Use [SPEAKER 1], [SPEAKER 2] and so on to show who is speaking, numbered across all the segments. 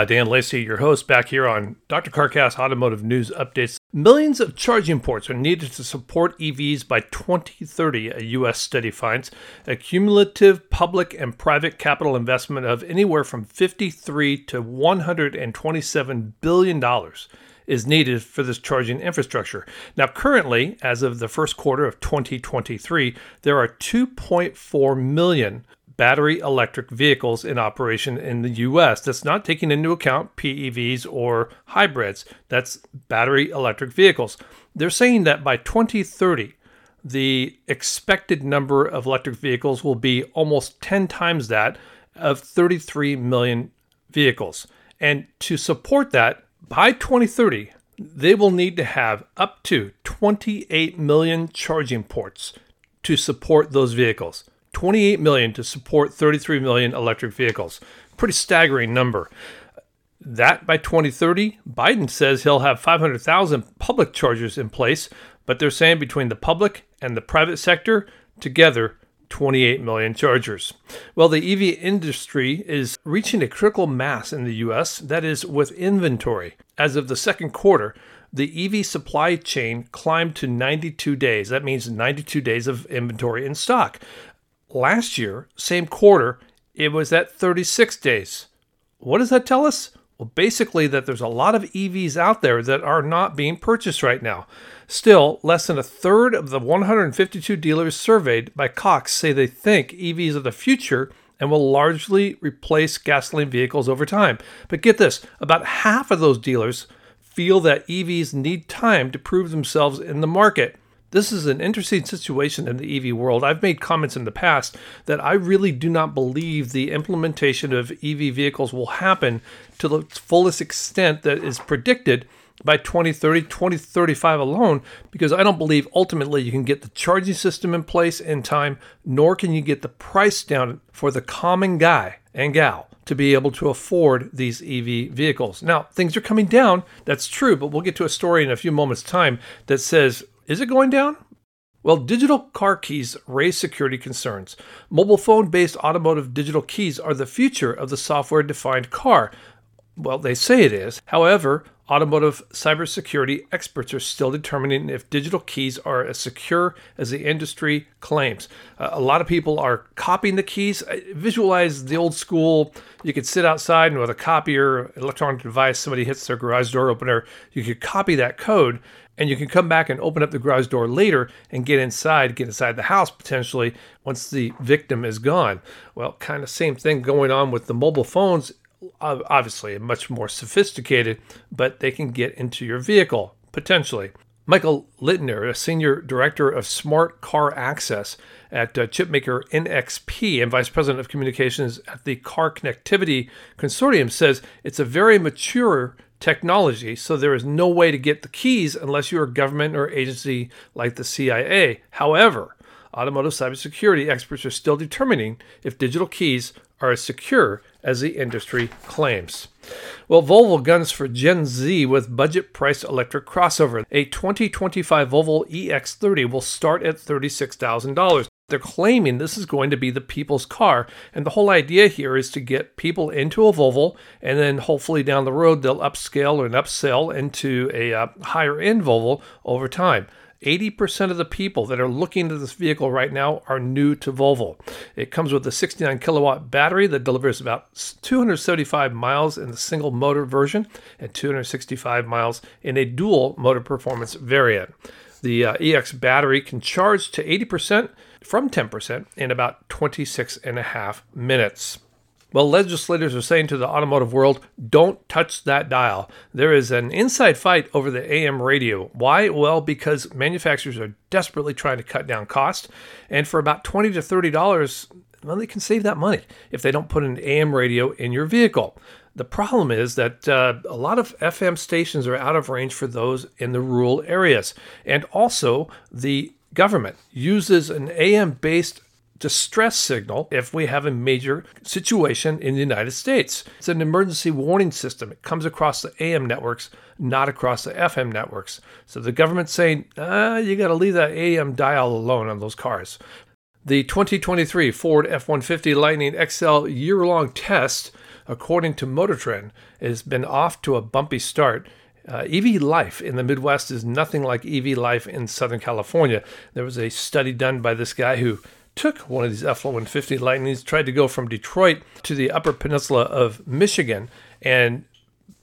[SPEAKER 1] Uh, Dan Lacey, your host, back here on Dr. Carcast Automotive News Updates. Millions of charging ports are needed to support EVs by 2030, a U.S. study finds. A cumulative public and private capital investment of anywhere from 53 to 127 billion dollars is needed for this charging infrastructure. Now, currently, as of the first quarter of 2023, there are 2.4 million battery electric vehicles in operation in the US. That's not taking into account PEVs or hybrids. That's battery electric vehicles. They're saying that by 2030, the expected number of electric vehicles will be almost 10 times that of 33 million vehicles. And to support that, by 2030, they will need to have up to 28 million charging ports to support those vehicles. 28 million to support 33 million electric vehicles. Pretty staggering number. That by 2030, Biden says he'll have 500,000 public chargers in place, but they're saying between the public and the private sector, together 28 million chargers. Well, the EV industry is reaching a critical mass in the US, that is, with inventory. As of the second quarter, the EV supply chain climbed to 92 days. That means 92 days of inventory in stock. Last year, same quarter, it was at 36 days. What does that tell us? Well, basically, that there's a lot of EVs out there that are not being purchased right now. Still, less than a third of the 152 dealers surveyed by Cox say they think EVs are the future and will largely replace gasoline vehicles over time. But get this about half of those dealers feel that EVs need time to prove themselves in the market. This is an interesting situation in the EV world. I've made comments in the past that I really do not believe the implementation of EV vehicles will happen to the fullest extent that is predicted by 2030, 2035 alone, because I don't believe ultimately you can get the charging system in place in time, nor can you get the price down for the common guy and gal to be able to afford these EV vehicles. Now, things are coming down, that's true, but we'll get to a story in a few moments' time that says is it going down? Well, digital car keys raise security concerns. Mobile phone based automotive digital keys are the future of the software defined car. Well, they say it is. However, automotive cybersecurity experts are still determining if digital keys are as secure as the industry claims. Uh, a lot of people are copying the keys. Visualize the old school. You could sit outside and with a copier, electronic device, somebody hits their garage door opener, you could copy that code and you can come back and open up the garage door later and get inside, get inside the house potentially once the victim is gone. Well, kind of same thing going on with the mobile phones obviously much more sophisticated, but they can get into your vehicle potentially. Michael Leitner, a senior director of smart car access at uh, chipmaker NXP and vice president of communications at the Car Connectivity Consortium, says it's a very mature technology, so there is no way to get the keys unless you're a government or agency like the CIA. However, automotive cybersecurity experts are still determining if digital keys are as secure as the industry claims. Well, Volvo guns for Gen Z with budget priced electric crossover. A 2025 Volvo EX30 will start at $36,000. They're claiming this is going to be the people's car. And the whole idea here is to get people into a Volvo, and then hopefully down the road, they'll upscale and upsell into a uh, higher end Volvo over time. 80% of the people that are looking at this vehicle right now are new to Volvo. It comes with a 69 kilowatt battery that delivers about 275 miles in the single motor version and 265 miles in a dual motor performance variant. The uh, EX battery can charge to 80% from 10% in about 26 and a half minutes. Well, legislators are saying to the automotive world, don't touch that dial. There is an inside fight over the AM radio. Why? Well, because manufacturers are desperately trying to cut down cost. And for about 20 to $30, well, they can save that money if they don't put an AM radio in your vehicle. The problem is that uh, a lot of FM stations are out of range for those in the rural areas. And also, the government uses an AM based distress signal if we have a major situation in the United States. It's an emergency warning system. It comes across the AM networks, not across the FM networks. So the government's saying, ah, you got to leave that AM dial alone on those cars. The 2023 Ford F 150 Lightning XL year long test according to Motor Trend, has been off to a bumpy start. Uh, EV life in the Midwest is nothing like EV life in Southern California. There was a study done by this guy who took one of these F 150 Lightnings, tried to go from Detroit to the Upper Peninsula of Michigan, and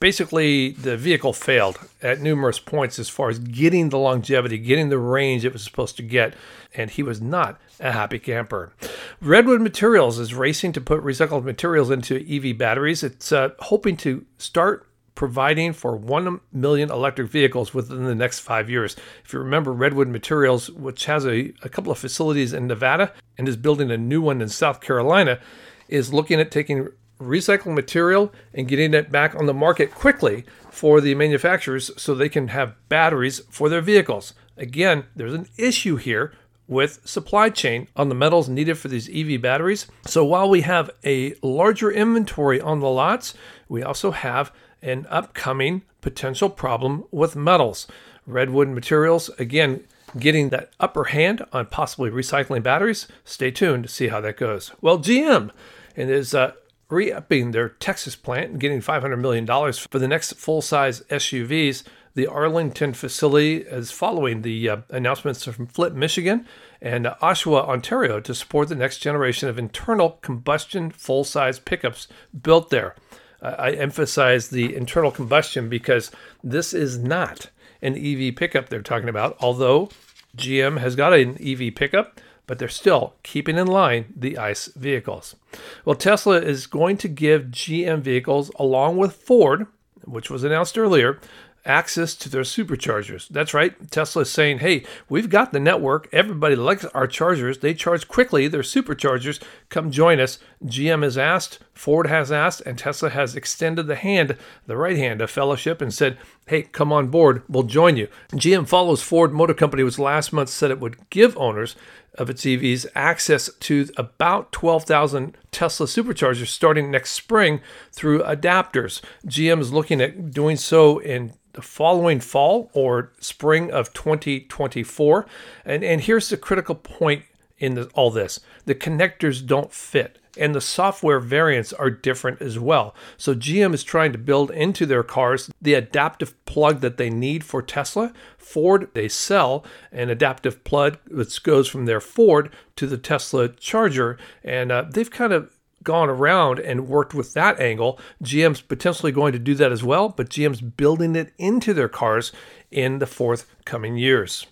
[SPEAKER 1] basically the vehicle failed at numerous points as far as getting the longevity, getting the range it was supposed to get, and he was not a happy camper. Redwood Materials is racing to put recycled materials into EV batteries. It's uh, hoping to start providing for 1 million electric vehicles within the next five years. If you remember, Redwood Materials, which has a, a couple of facilities in Nevada and is building a new one in South Carolina, is looking at taking recycled material and getting it back on the market quickly for the manufacturers so they can have batteries for their vehicles. Again, there's an issue here with supply chain on the metals needed for these EV batteries. So while we have a larger inventory on the lots, we also have an upcoming potential problem with metals. Redwood materials, again, getting that upper hand on possibly recycling batteries. Stay tuned to see how that goes. Well, GM and is uh, re-upping their Texas plant and getting $500 million for the next full-size SUVs. The Arlington facility is following the uh, announcements from Flint, Michigan, and uh, Oshawa, Ontario, to support the next generation of internal combustion full-size pickups built there. I emphasize the internal combustion because this is not an EV pickup they're talking about, although GM has got an EV pickup but they're still keeping in line the ICE vehicles. Well, Tesla is going to give GM vehicles, along with Ford, which was announced earlier, access to their superchargers. That's right. Tesla is saying, hey, we've got the network. Everybody likes our chargers. They charge quickly. They're superchargers. Come join us. GM has asked, Ford has asked, and Tesla has extended the hand, the right hand of fellowship, and said, hey, come on board. We'll join you. GM follows Ford Motor Company, which last month said it would give owners of its EVs access to about 12,000 Tesla superchargers starting next spring through adapters. GM is looking at doing so in the following fall or spring of 2024. And, and here's the critical point in the, all this the connectors don't fit and the software variants are different as well. So GM is trying to build into their cars the adaptive plug that they need for Tesla. Ford, they sell an adaptive plug that goes from their Ford to the Tesla charger, and uh, they've kind of gone around and worked with that angle. GM's potentially going to do that as well, but GM's building it into their cars in the forthcoming years.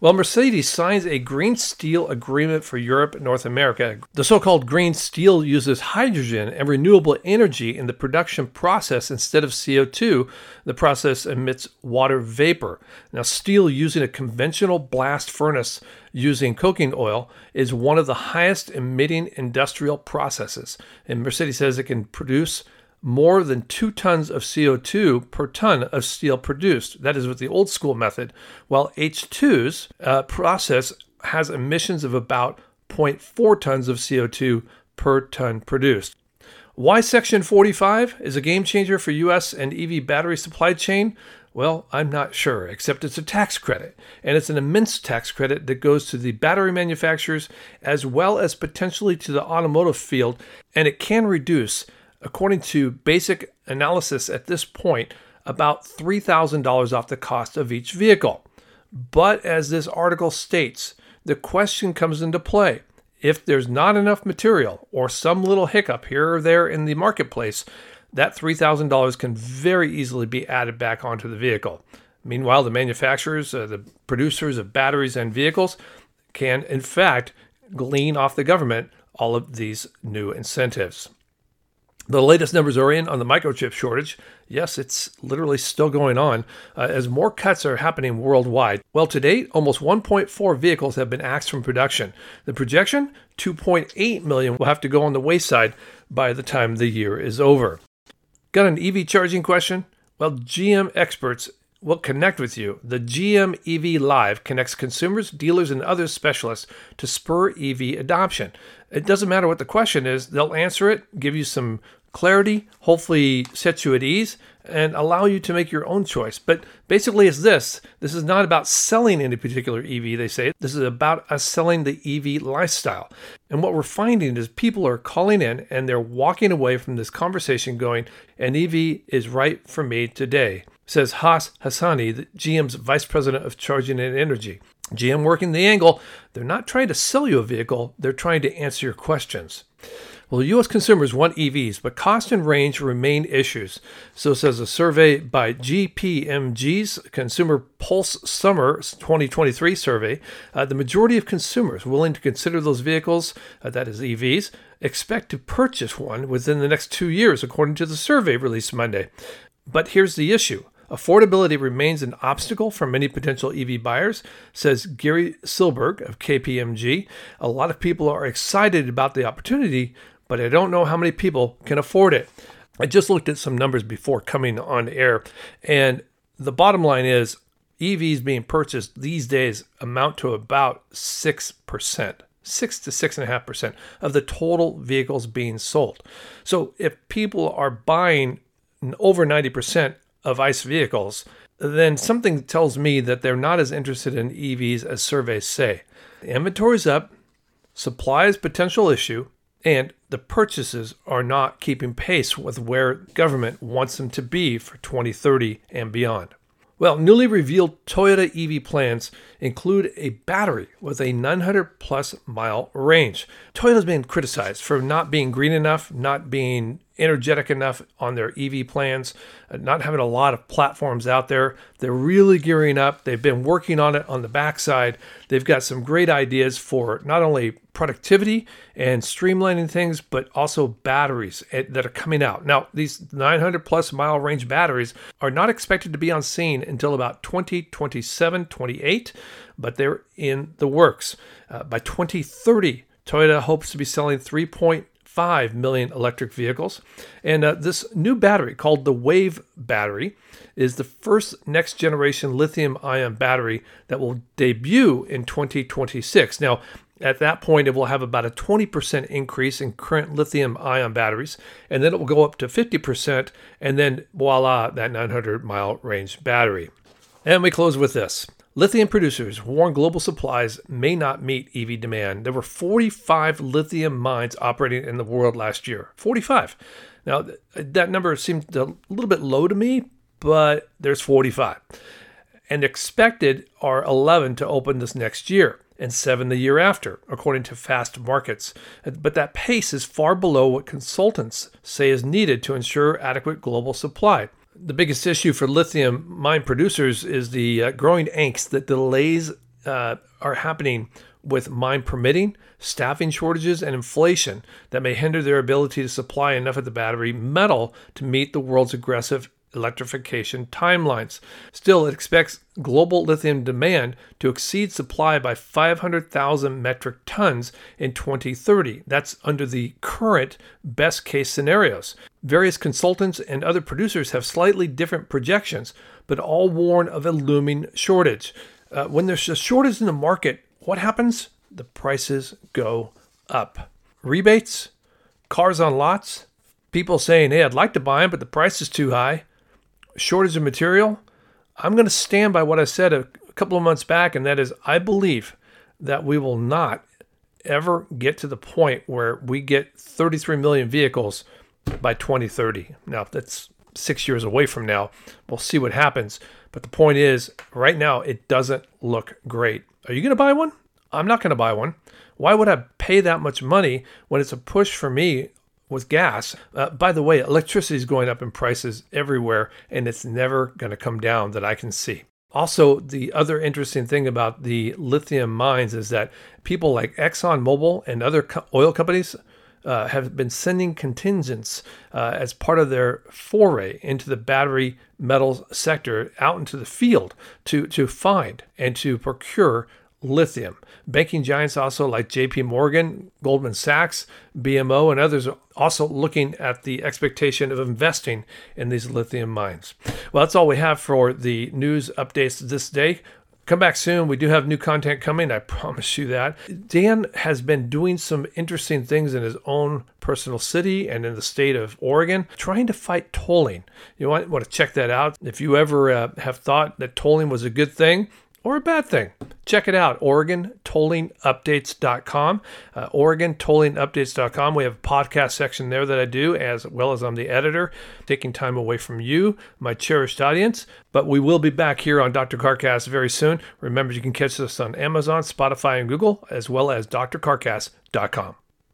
[SPEAKER 1] Well, Mercedes signs a green steel agreement for Europe and North America. The so called green steel uses hydrogen and renewable energy in the production process instead of CO2. The process emits water vapor. Now, steel using a conventional blast furnace using coking oil is one of the highest emitting industrial processes. And Mercedes says it can produce more than two tons of CO2 per ton of steel produced. That is with the old school method, while H2's uh, process has emissions of about 0.4 tons of CO2 per ton produced. Why Section 45 is a game changer for US and EV battery supply chain? Well, I'm not sure, except it's a tax credit, and it's an immense tax credit that goes to the battery manufacturers as well as potentially to the automotive field, and it can reduce according to basic analysis at this point, about $3,000 off the cost of each vehicle. But as this article states, the question comes into play. If there's not enough material or some little hiccup here or there in the marketplace, that $3,000 can very easily be added back onto the vehicle. Meanwhile, the manufacturers, uh, the producers of batteries and vehicles can, in fact, glean off the government all of these new incentives. The latest numbers are in on the microchip shortage. Yes, it's literally still going on uh, as more cuts are happening worldwide. Well, to date, almost 1.4 vehicles have been axed from production. The projection 2.8 million will have to go on the wayside by the time the year is over. Got an EV charging question? Well, GM experts will connect with you. The GM EV Live connects consumers, dealers, and other specialists to spur EV adoption. It doesn't matter what the question is, they'll answer it, give you some clarity, hopefully set you at ease, and allow you to make your own choice. But basically, it's this this is not about selling any particular EV, they say. This is about us selling the EV lifestyle. And what we're finding is people are calling in and they're walking away from this conversation going, an EV is right for me today, says Hoss Hassani, GM's vice president of charging and energy. GM working the angle, they're not trying to sell you a vehicle, they're trying to answer your questions. Well, U.S. consumers want EVs, but cost and range remain issues. So says a survey by KPMG's Consumer Pulse Summer 2023 survey. Uh, the majority of consumers willing to consider those vehicles, uh, that is EVs, expect to purchase one within the next two years, according to the survey released Monday. But here's the issue Affordability remains an obstacle for many potential EV buyers, says Gary Silberg of KPMG. A lot of people are excited about the opportunity, but I don't know how many people can afford it. I just looked at some numbers before coming on air, and the bottom line is EVs being purchased these days amount to about 6%. 6 to 6.5% of the total vehicles being sold. So if people are buying over 90% of ICE vehicles, then something tells me that they're not as interested in EVs as surveys say. The inventory's up, supply is potential issue, and the purchases are not keeping pace with where government wants them to be for 2030 and beyond. Well, newly revealed Toyota EV plans include a battery with a 900 plus mile range. Toyota's been criticized for not being green enough, not being energetic enough on their EV plans, uh, not having a lot of platforms out there. They're really gearing up. They've been working on it on the backside. They've got some great ideas for not only productivity and streamlining things, but also batteries eh, that are coming out. Now, these 900 plus mile range batteries are not expected to be on scene until about 2027, 28, but they're in the works. Uh, by 2030, Toyota hopes to be selling 3. 5 million electric vehicles. And uh, this new battery, called the Wave battery, is the first next generation lithium ion battery that will debut in 2026. Now, at that point, it will have about a 20% increase in current lithium ion batteries, and then it will go up to 50%, and then voila, that 900 mile range battery. And we close with this Lithium producers warn global supplies may not meet EV demand. There were 45 lithium mines operating in the world last year. 45. Now, that number seemed a little bit low to me, but there's 45. And expected are 11 to open this next year and seven the year after, according to Fastmarkets. Uh, but that pace is far below what consultants say is needed to ensure adequate global supply the biggest issue for lithium mine producers is the uh, growing angst that delays uh, are happening with mine permitting, staffing shortages, and inflation that may hinder their ability to supply enough of the battery metal to meet the world's aggressive electrification timelines. Still, it expects global lithium demand to exceed supply by 500,000 metric tons in 2030. That's under the current best case scenarios. Various consultants and other producers have slightly different projections, but all warn of a looming shortage. Uh, when there's a shortage in the market, what happens? The prices go up. Rebates, cars on lots, people saying, hey, I'd like to buy them, but the price is too high shortage of material, I'm going to stand by what I said a couple of months back, and that is I believe that we will not ever get to the point where we get 33 million vehicles by 2030. Now, that's six years away from now. We'll see what happens. But the point is, right now, it doesn't look great. Are you going to buy one? I'm not going to buy one. Why would I pay that much money when it's a push for me with gas. Uh, by the way, electricity is going up in prices everywhere, and it's never going to come down that I can see. Also, the other interesting thing about the lithium mines is that people like ExxonMobil and other co- oil companies uh, have been sending contingents uh, as part of their foray into the battery metals sector out into the field to, to find and to procure lithium. Banking giants also like JP Morgan, Goldman Sachs, BMO, and others are also looking at the expectation of investing in these lithium mines. Well, that's all we have for the news updates this day. Come back soon. We do have new content coming. I promise you that. Dan has been doing some interesting things in his own personal city and in the state of Oregon, trying to fight tolling. You want, want to check that out. If you ever uh, have thought that tolling was a good thing, or a bad thing. Check it out, OregonTollingUpdates.com. Uh, OregonTollingUpdates.com. We have a podcast section there that I do, as well as I'm the editor, taking time away from you, my cherished audience. But we will be back here on Dr. CarCast very soon. Remember, you can catch us on Amazon, Spotify, and Google, as well as drcarcast.com.